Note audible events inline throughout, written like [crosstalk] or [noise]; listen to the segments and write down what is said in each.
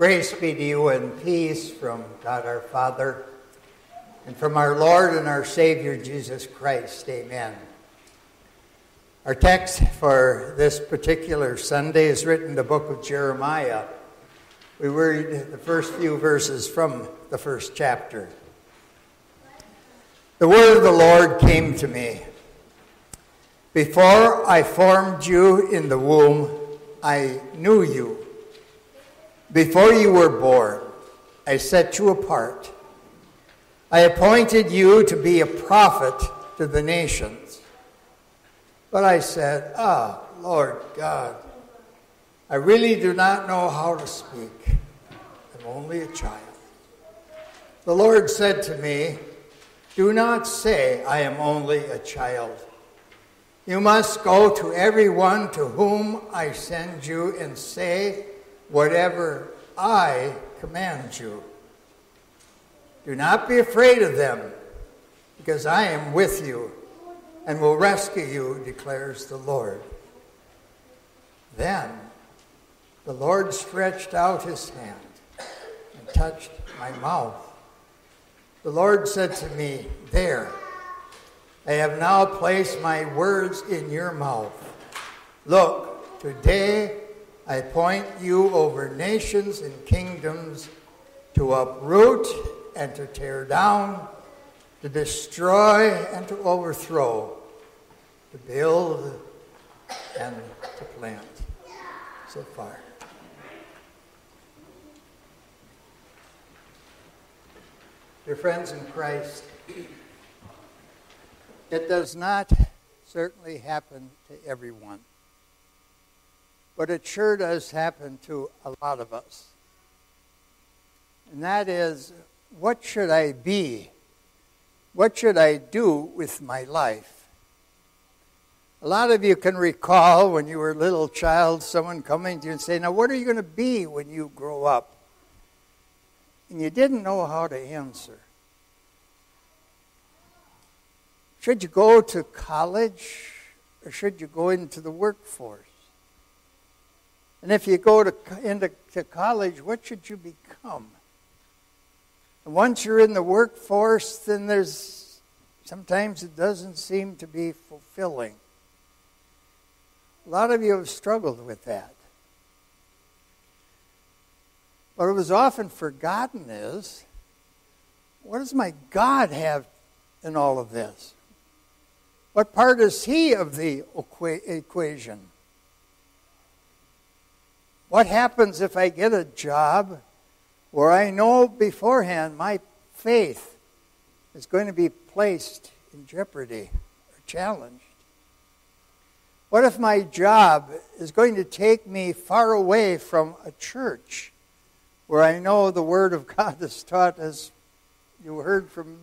Grace be to you and peace from God our Father and from our Lord and our Savior Jesus Christ. Amen. Our text for this particular Sunday is written in the book of Jeremiah. We read the first few verses from the first chapter. The word of the Lord came to me. Before I formed you in the womb, I knew you. Before you were born, I set you apart. I appointed you to be a prophet to the nations. But I said, Ah, Lord God, I really do not know how to speak. I'm only a child. The Lord said to me, Do not say, I am only a child. You must go to everyone to whom I send you and say, whatever I command you. Do not be afraid of them, because I am with you and will rescue you, declares the Lord. Then the Lord stretched out his hand and touched my mouth. The Lord said to me, There, I have now placed my words in your mouth. Look, today I appoint you over nations and kingdoms to uproot and to tear down, to destroy and to overthrow, to build and to plant. So far. Dear friends in Christ, it does not certainly happen to everyone. But it sure does happen to a lot of us. And that is, what should I be? What should I do with my life? A lot of you can recall when you were a little child, someone coming to you and saying, Now, what are you going to be when you grow up? And you didn't know how to answer. Should you go to college or should you go into the workforce? And if you go to, into to college, what should you become? And once you're in the workforce, then there's sometimes it doesn't seem to be fulfilling. A lot of you have struggled with that. What was often forgotten is what does my God have in all of this? What part is He of the equation? What happens if I get a job where I know beforehand my faith is going to be placed in jeopardy or challenged? What if my job is going to take me far away from a church where I know the Word of [laughs] God is taught as you heard from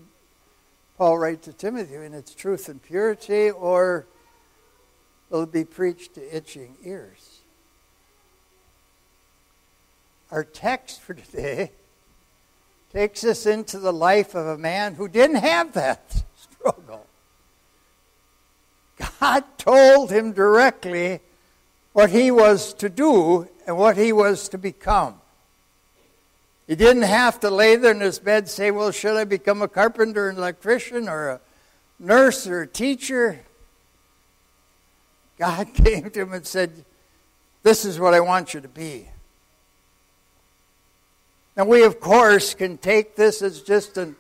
Paul write to Timothy in its truth and purity, or will it be preached to itching ears? Our text for today takes us into the life of a man who didn't have that [laughs] struggle. God told him directly what he was to do and what he was to become. He didn't have to lay there in his bed and say, Well, should I become a carpenter, an electrician, or a nurse, or a teacher? God [laughs] came to him and said, This is what I want you to be. And we, of course, can take this as just a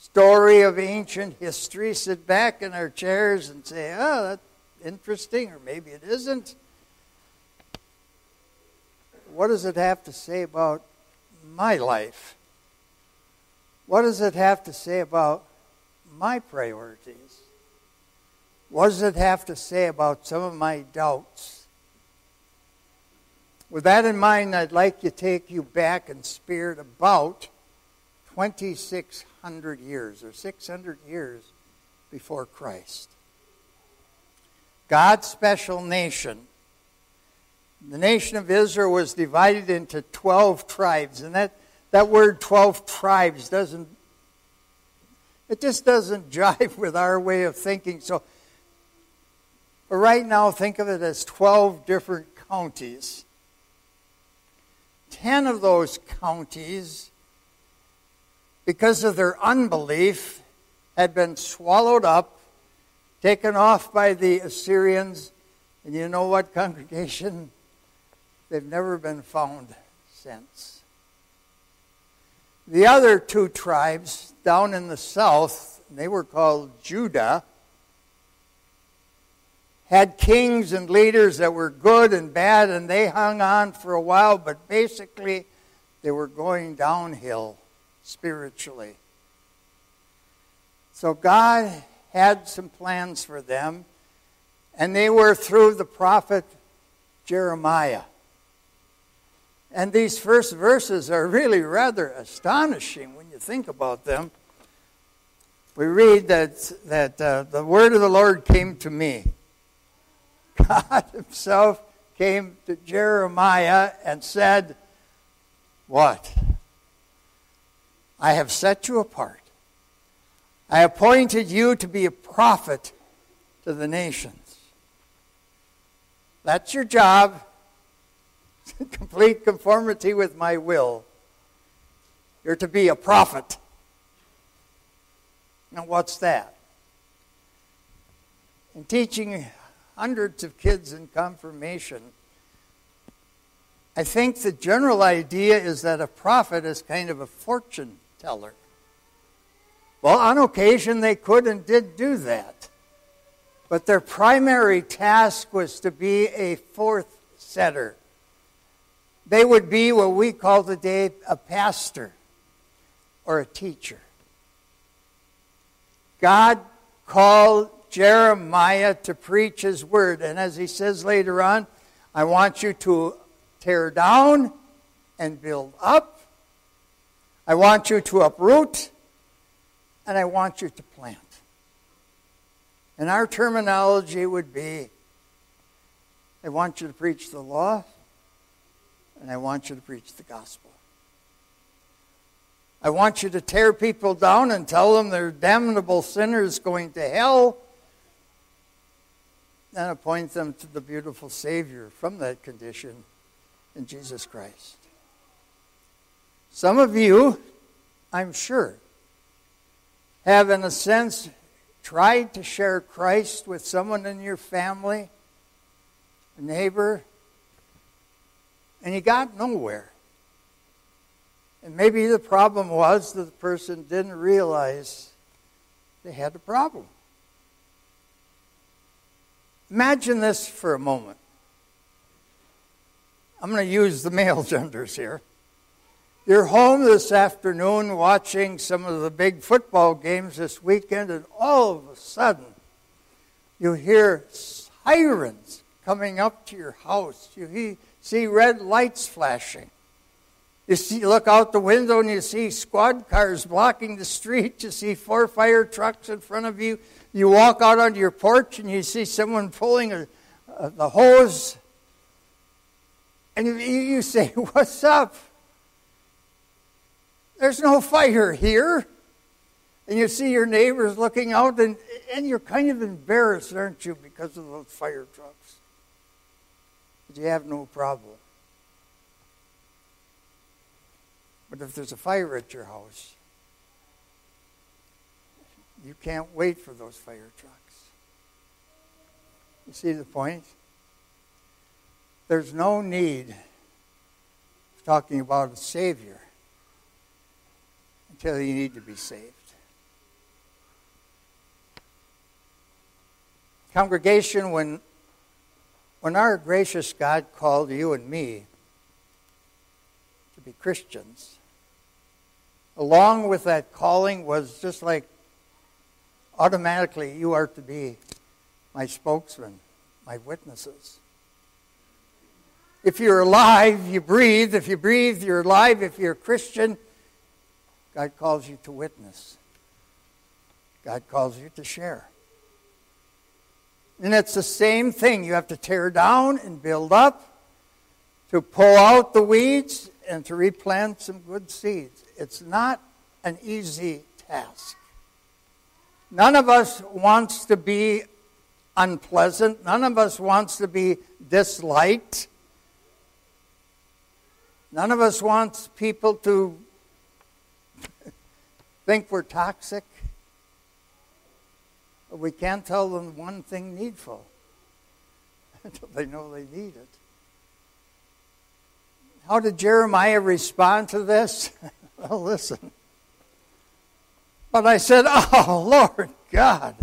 story of ancient history, sit back in our chairs and say, oh, that's interesting, or maybe it isn't. What does it have to say about my life? What does it have to say about my priorities? What does it have to say about some of my doubts? With that in mind, I'd like to take you back in spirit about 2,600 years or 600 years before Christ. God's special nation. The nation of Israel was divided into 12 tribes, and that, that word 12 tribes doesn't, it just doesn't [laughs] jive with our way of thinking. So, but right now, think of it as 12 different counties 10 of those counties, because of their unbelief, had been swallowed up, taken off by the Assyrians. And you know what, [laughs] congregation? They've never been found since. The other two tribes down in the south, they were called Judah, had kings and leaders that were good and bad, and they hung on for a while, but basically they were going downhill spiritually. So God had some plans for them, and they were through the prophet Jeremiah. And these first verses are really rather astonishing when you think about them. We read that, that uh, the word of the Lord came to me. [laughs] God Himself came to Jeremiah and said, What? I have set you apart. I appointed you to be a prophet to the nations. That's your job. [laughs] Complete conformity with my will. You're to be a prophet. Now, what's that? In teaching hundreds of kids in confirmation. I think the general idea is that a prophet is kind of a fortune teller. Well, on occasion they could and did do that. But their primary task was to be a forth teller. They would be what we call today a pastor or a teacher. God called Jeremiah to preach his word. And as he says later on, I want you to tear down and build up. I want you to uproot and I want you to plant. And our terminology would be I want you to preach the law and I want you to preach the gospel. I want you to tear people down and tell them they're damnable sinners going to hell and appoint them to the beautiful Savior from that condition in Jesus Christ. Some of you, I'm sure, have, in a sense, tried to share Christ with someone in your family, a neighbor, and you got nowhere. And maybe the problem was that the person didn't realize they had a problem. Imagine this for a moment. I'm going to use the male [laughs] genders here. You're home this afternoon watching some of the big football games this weekend, and all of a sudden, you hear sirens coming up to your house. You see red lights flashing. You see, look out the window and you see squad cars blocking the street. You see four fire trucks in front of you. You walk out onto your porch and you see someone pulling a, a, the hose. And you, you say, [laughs] What's up? There's no fire here. And you see your neighbors looking out, and, and you're kind of embarrassed, aren't you, because of those fire trucks? But you have no problem. But if there's a fire at your house, you can't wait for those fire trucks. You see the point? There's no need of talking about a Savior until you need to be saved. Congregation, when, when our gracious God called you and me to be Christians, along with that calling was just like automatically you are to be my spokesman, my witnesses. If you're alive, you breathe. If you breathe, you're alive. If you're a Christian, God calls you to witness. God calls you to share. And it's the same thing. You have to tear down and build up, to pull out the weeds, and to replant some good seeds. It's not an easy task. None of us wants to be unpleasant. None of us wants to be disliked. None of us wants people to [laughs] think we're toxic. We can't tell them one thing needful [laughs] until they know they need it. How did Jeremiah respond to this? [laughs] well, listen. But I said, [laughs] Oh, Lord God,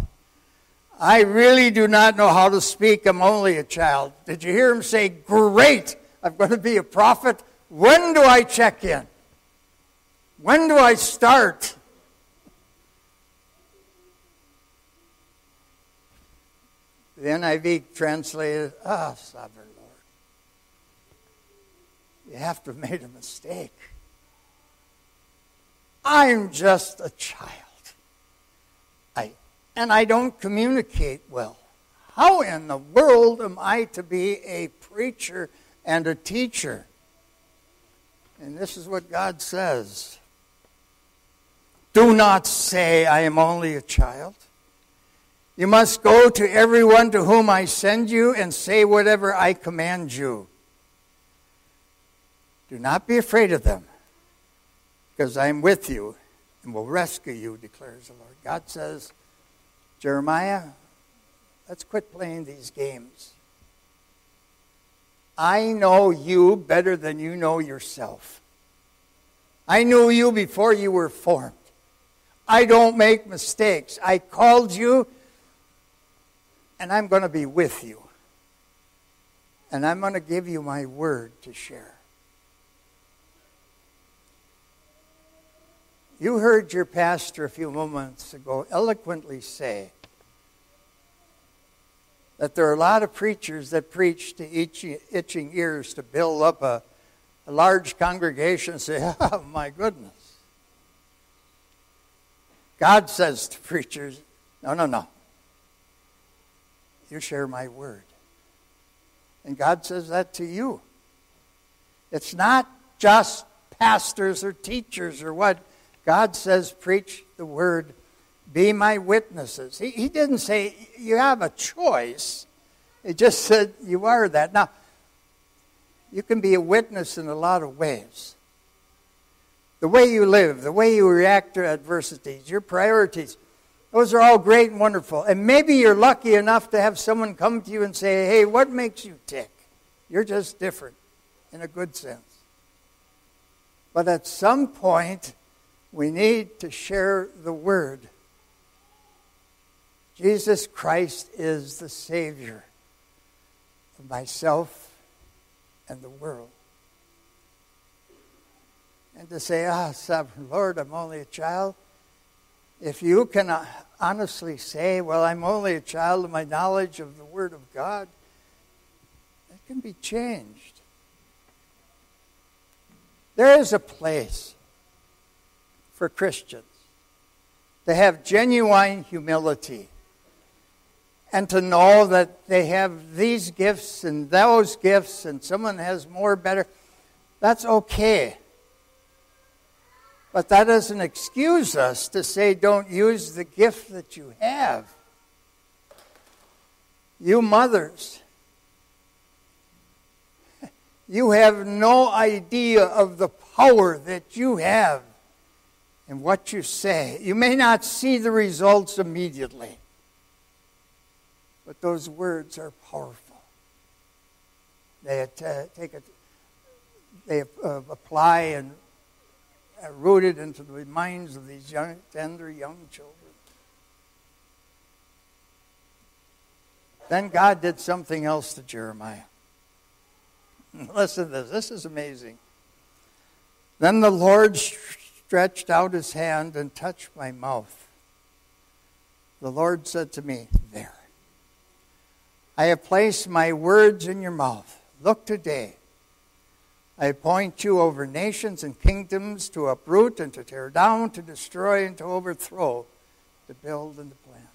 I really do not know how to speak. I'm only a child. Did you hear him say, Great, I'm going to be a prophet? When do I check in? When do I start? The NIV translated, Ah, oh, sovereign Lord. You have to have made a mistake. I'm just a child. I, and I don't communicate well. How in the world am I to be a preacher and a teacher? And this is what God says Do not say, I am only a child. You must go to everyone to whom I send you and say whatever I command you. Do not be afraid of them, because I am with you and will rescue you, declares the Lord. God says, Jeremiah, let's quit playing these games. I know you better than you know yourself. I knew you before you were formed. I don't make mistakes. I called you and I'm going to be with you. And I'm going to give you my word to share. You heard your pastor a few moments ago eloquently say that there are a lot of preachers that preach to itching ears to build up a, a large congregation and say, [laughs] Oh, my goodness. God says to preachers, No, no, no you share my word. And God says that to you. It's not just pastors or teachers or what. God says, preach the word, be my witnesses. He, he didn't say you have a choice, He just said you are that. Now, you can be a witness in a lot of ways. The way you live, the way you react to adversities, your priorities. Those are all great and wonderful. And maybe you're lucky enough to have someone come to you and say, hey, what makes you tick? You're just different in a good sense. But at some point, we need to share the word. Jesus Christ is the Savior of myself and the world. And to say, ah, sovereign Lord, I'm only a child if you can uh, honestly say, Well, I'm only a child of my knowledge of the Word of God, that can be changed. There is a place for Christians to have genuine humility and to know that they have these gifts and those gifts and someone has more better. That's okay. But that doesn't excuse us to say, don't use the gift that you have. You mothers, [laughs] you have no idea of the power that you have in what you say. You may not see the results immediately, but those words are powerful. They take a, they uh, apply and are rooted into the minds of these young, tender young children. Then God did something else to Jeremiah. [laughs] Listen to this. This is amazing. Then the Lord stretched out his hand and touched my mouth. The Lord said to me, There. I have placed my words in your mouth. Look today. I appoint you over nations and kingdoms to uproot and to tear down, to destroy and to overthrow, to build and to plant.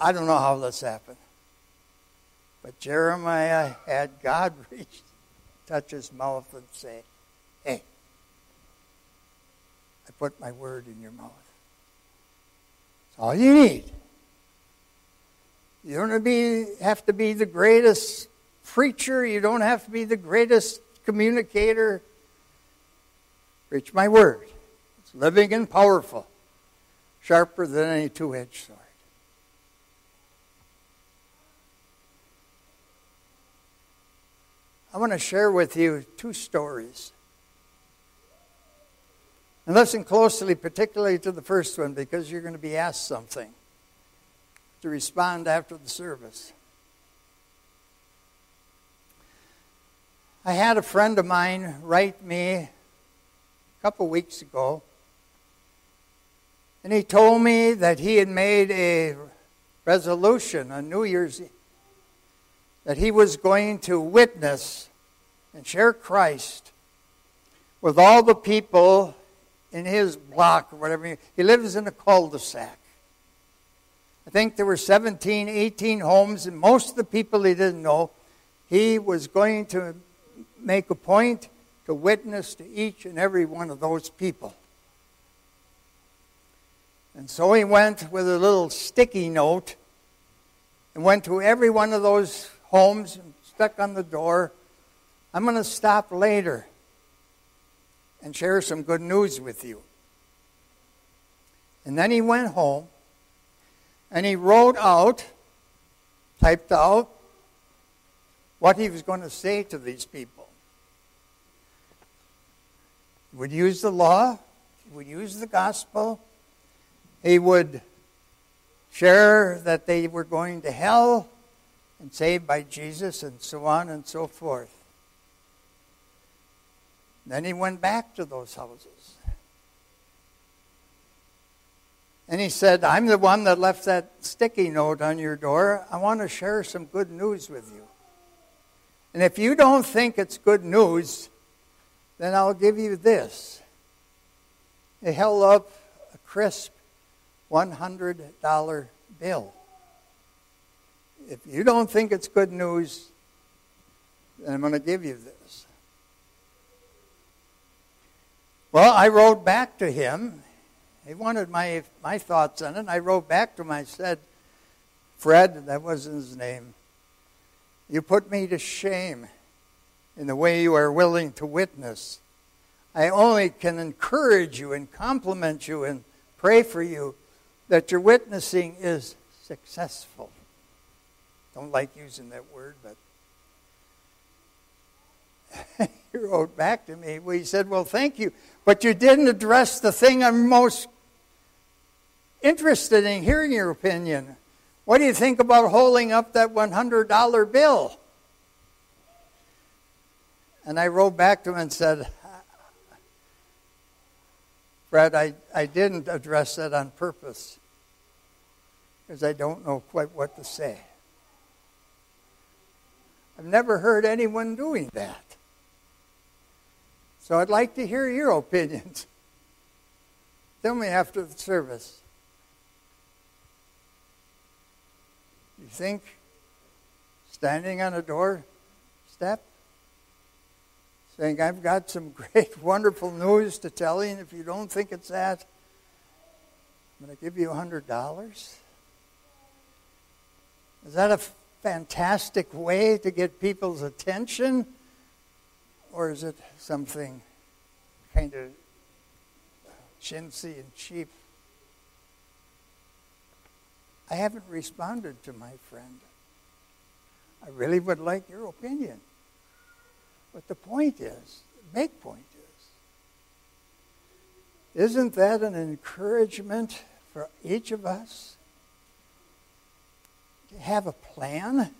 I don't know how this happened. But Jeremiah had God [laughs] reach, touch his mouth and say, Hey, I put my word in your mouth. That's all you need. You don't have to be the greatest preacher. You don't have to be the greatest communicator. Preach my word. It's living and powerful, sharper than any two edged sword. I want to share with you two stories. And listen closely, particularly to the first one, because you're going to be asked something to respond after the service. I had a friend of mine write me a couple weeks ago, and he told me that he had made a resolution on New Year's Eve that he was going to witness and share Christ with all the people in his block or whatever. He lives in a cul-de-sac. I think there were 17, 18 homes, and most of the people he didn't know, he was going to make a point to witness to each and every one of those people. And so he went with a little sticky note and went to every one of those homes and stuck on the door. I'm going to stop later and share some good news with you. And then he went home and he wrote out, typed out, what he was going to say to these people. He would use the law, he would use the gospel, he would share that they were going to hell and saved by Jesus, and so on and so forth. Then he went back to those houses. And he said, I'm the one that left that sticky note on your door. I want to share some good news with you. And if you don't think it's good news, then I'll give you this. He held up a crisp $100 bill. If you don't think it's good news, then I'm going to give you this. Well, I wrote back to him he wanted my, my thoughts on it. I wrote back to him. I said, Fred, that wasn't his name, you put me to shame in the way you are willing to witness. I only can encourage you and compliment you and pray for you that your witnessing is successful. Don't like using that word, but he wrote back to me. He said, Well, thank you, but you didn't address the thing I'm most interested in hearing your opinion. What do you think about holding up that $100 bill? And I wrote back to him and said, Fred, I, I didn't address that on purpose because I don't know quite what to say. I've never heard anyone doing that. So I'd like to hear your opinions. [laughs] Tell me after the service. You think standing on a door step, saying, I've got some [laughs] great, wonderful news to tell you, and if you don't think it's that, I'm going to give you a $100? Is that a fantastic way to get people's attention? Or is it something kind of chintzy and cheap? I haven't responded to my friend. I really would like your opinion. But the point is, the big point is, isn't that an encouragement for each of us to have a plan?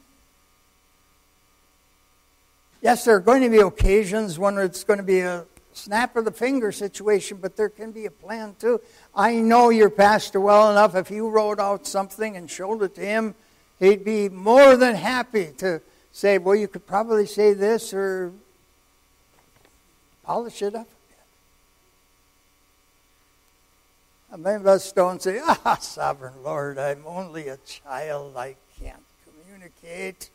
Yes, there are going to be occasions when it's going to be a snap of the finger situation, but there can be a plan too. I know your pastor well enough. If you wrote out something and showed it to him, he'd be more than happy to say, well, you could probably say this or polish it up a bit. Many of us don't say, ah, sovereign Lord, I'm only a child. I can't communicate.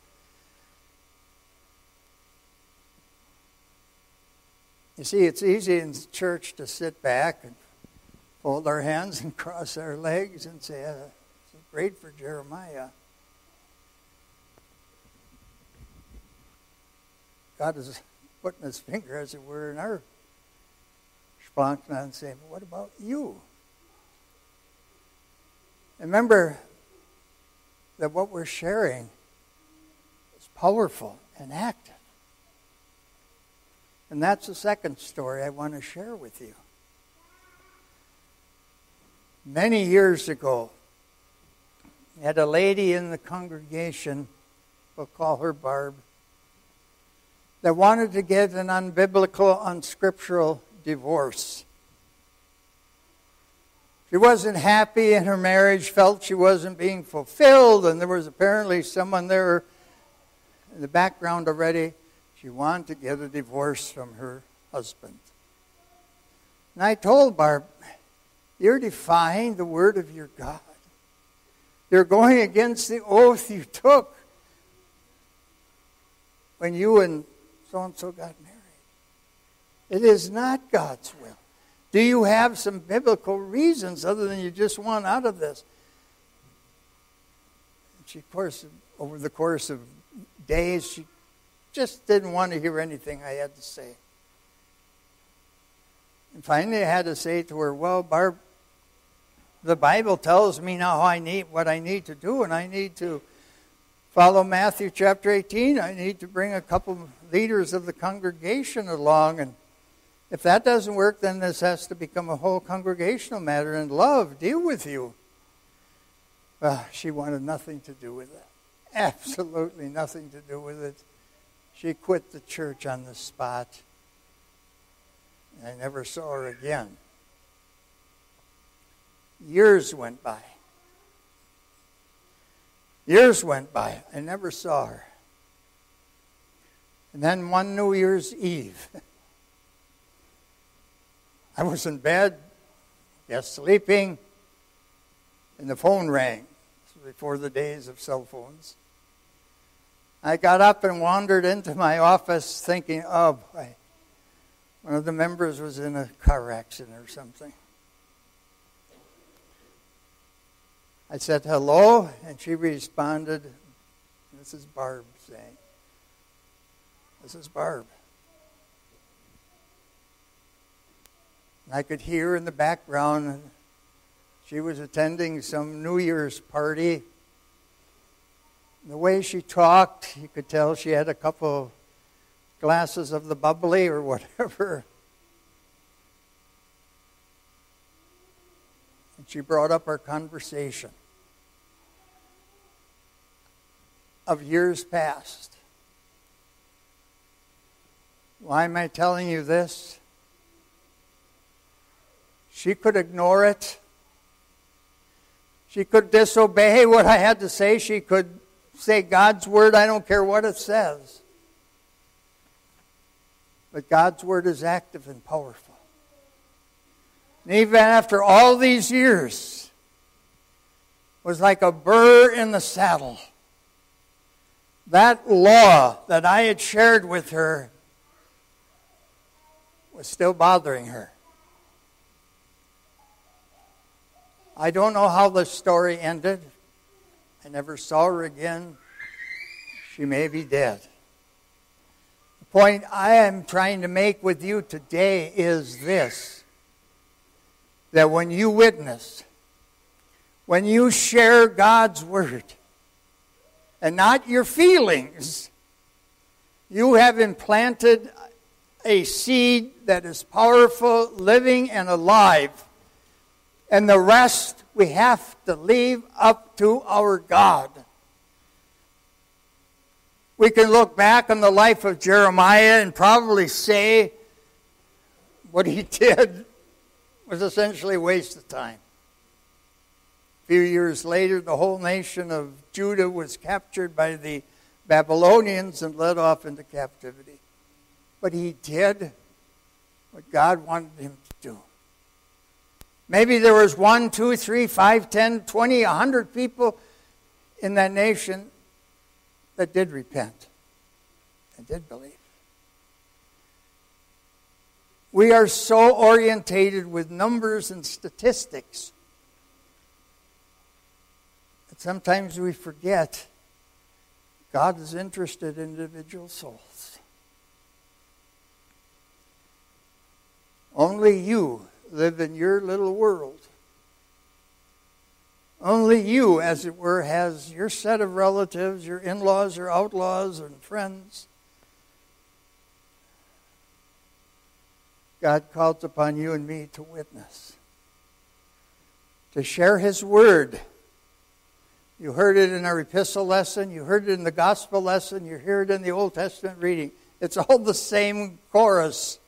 You see, it's easy in church to sit back and fold our hands [laughs] and cross our legs and say, uh, oh, "It's great for Jeremiah." God is putting his finger, as it were, in our splanchna and saying, What about you? Remember that what we're sharing is powerful and active. And that's the second story I want to share with you. Many years ago, I had a lady in the congregation, we'll call her Barb, that wanted to get an unbiblical, unscriptural divorce. She wasn't happy in her marriage, felt she wasn't being fulfilled, and there was apparently someone there in the background already. She wanted to get a divorce from her husband. And I told Barb, You're defying the word of your God. You're going against the oath you took when you and so and so got married. It is not God's will. Do you have some biblical reasons other than you just want out of this? she, of course, over the course of days, she just didn't want to hear anything I had to say. And finally, I had to say to her, Well, Barb, the Bible tells me now I need what I need to do, and I need to follow Matthew chapter 18. I need to bring a couple leaders of the congregation along. And if that doesn't work, then this has to become a whole congregational matter, and love deal with you. Well, she wanted nothing to do with that. [laughs] Absolutely nothing to do with it. She quit the church on the spot. I never saw her again. Years went by. Years went by. I never saw her. And then one New Year's Eve, I was in bed, just sleeping, and the phone rang. before the days of cell phones. I got up and wandered into my office thinking, oh boy, one of the members was in a car accident or something. I said hello, and she responded, This is Barb saying, This is Barb. And I could hear in the background she was attending some New Year's party. The way she talked, you could tell she had a couple glasses of the bubbly or whatever. And she brought up our conversation of years past. Why am I telling you this? She could ignore it. She could disobey what I had to say. She could say God's word, I don't care what it says. But God's word is active and powerful. And even after all these years, was like a burr in the saddle. That law that I had shared with her was still bothering her. I don't know how the story ended. I never saw her again. She may be dead. The point I am trying to make with you today is this that when you witness, when you share God's word, and not your feelings, you have implanted a seed that is powerful, living, and alive. And the rest we have to leave up to our God. We can look back on the life of Jeremiah and probably say what he [laughs] did was essentially a waste of time. A few years later, the whole nation of Judah was captured by the Babylonians and led off into captivity. But he did what God wanted him to do. Maybe there was one, two, three, five, ten, twenty, a hundred people in that nation that did repent and did believe. We are so orientated with numbers and statistics that sometimes we forget God is interested in individual souls. Only you live in your little world. Only you, as it were, has your set of relatives, your in laws, your outlaws, and friends. God calls upon you and me to witness, to share His word. You heard it in our epistle lesson, you heard it in the gospel lesson, you hear it in the Old Testament reading. It's all the same chorus.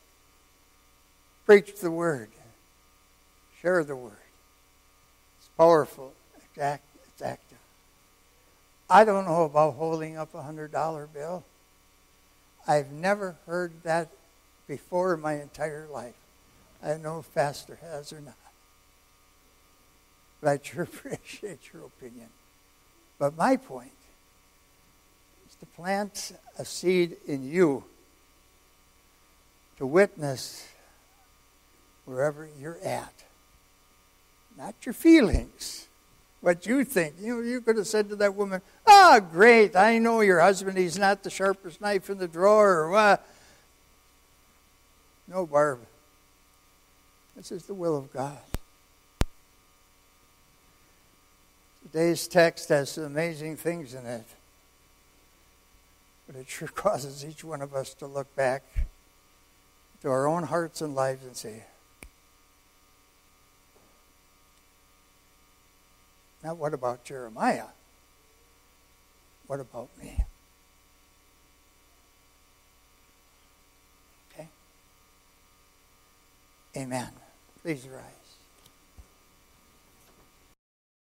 Preach the word, share the word. It's powerful, it's, act, it's active. I don't know about holding up a $100 bill. I've never heard that before in my entire life. I don't know if Pastor has or not. But I sure [laughs] appreciate your opinion. But my point is to plant a seed in you to witness wherever you're at. Not your feelings, what you think. You know, you could have said to that woman, Ah, oh, great, I know your husband, he's not the sharpest knife in the drawer, what. No, Barb. This is the will of God. Today's text has some amazing things in it. But it sure [laughs] causes each one of us to look back to our own hearts and lives and say, Now, what about Jeremiah? What about me? Okay? Amen. Please rise.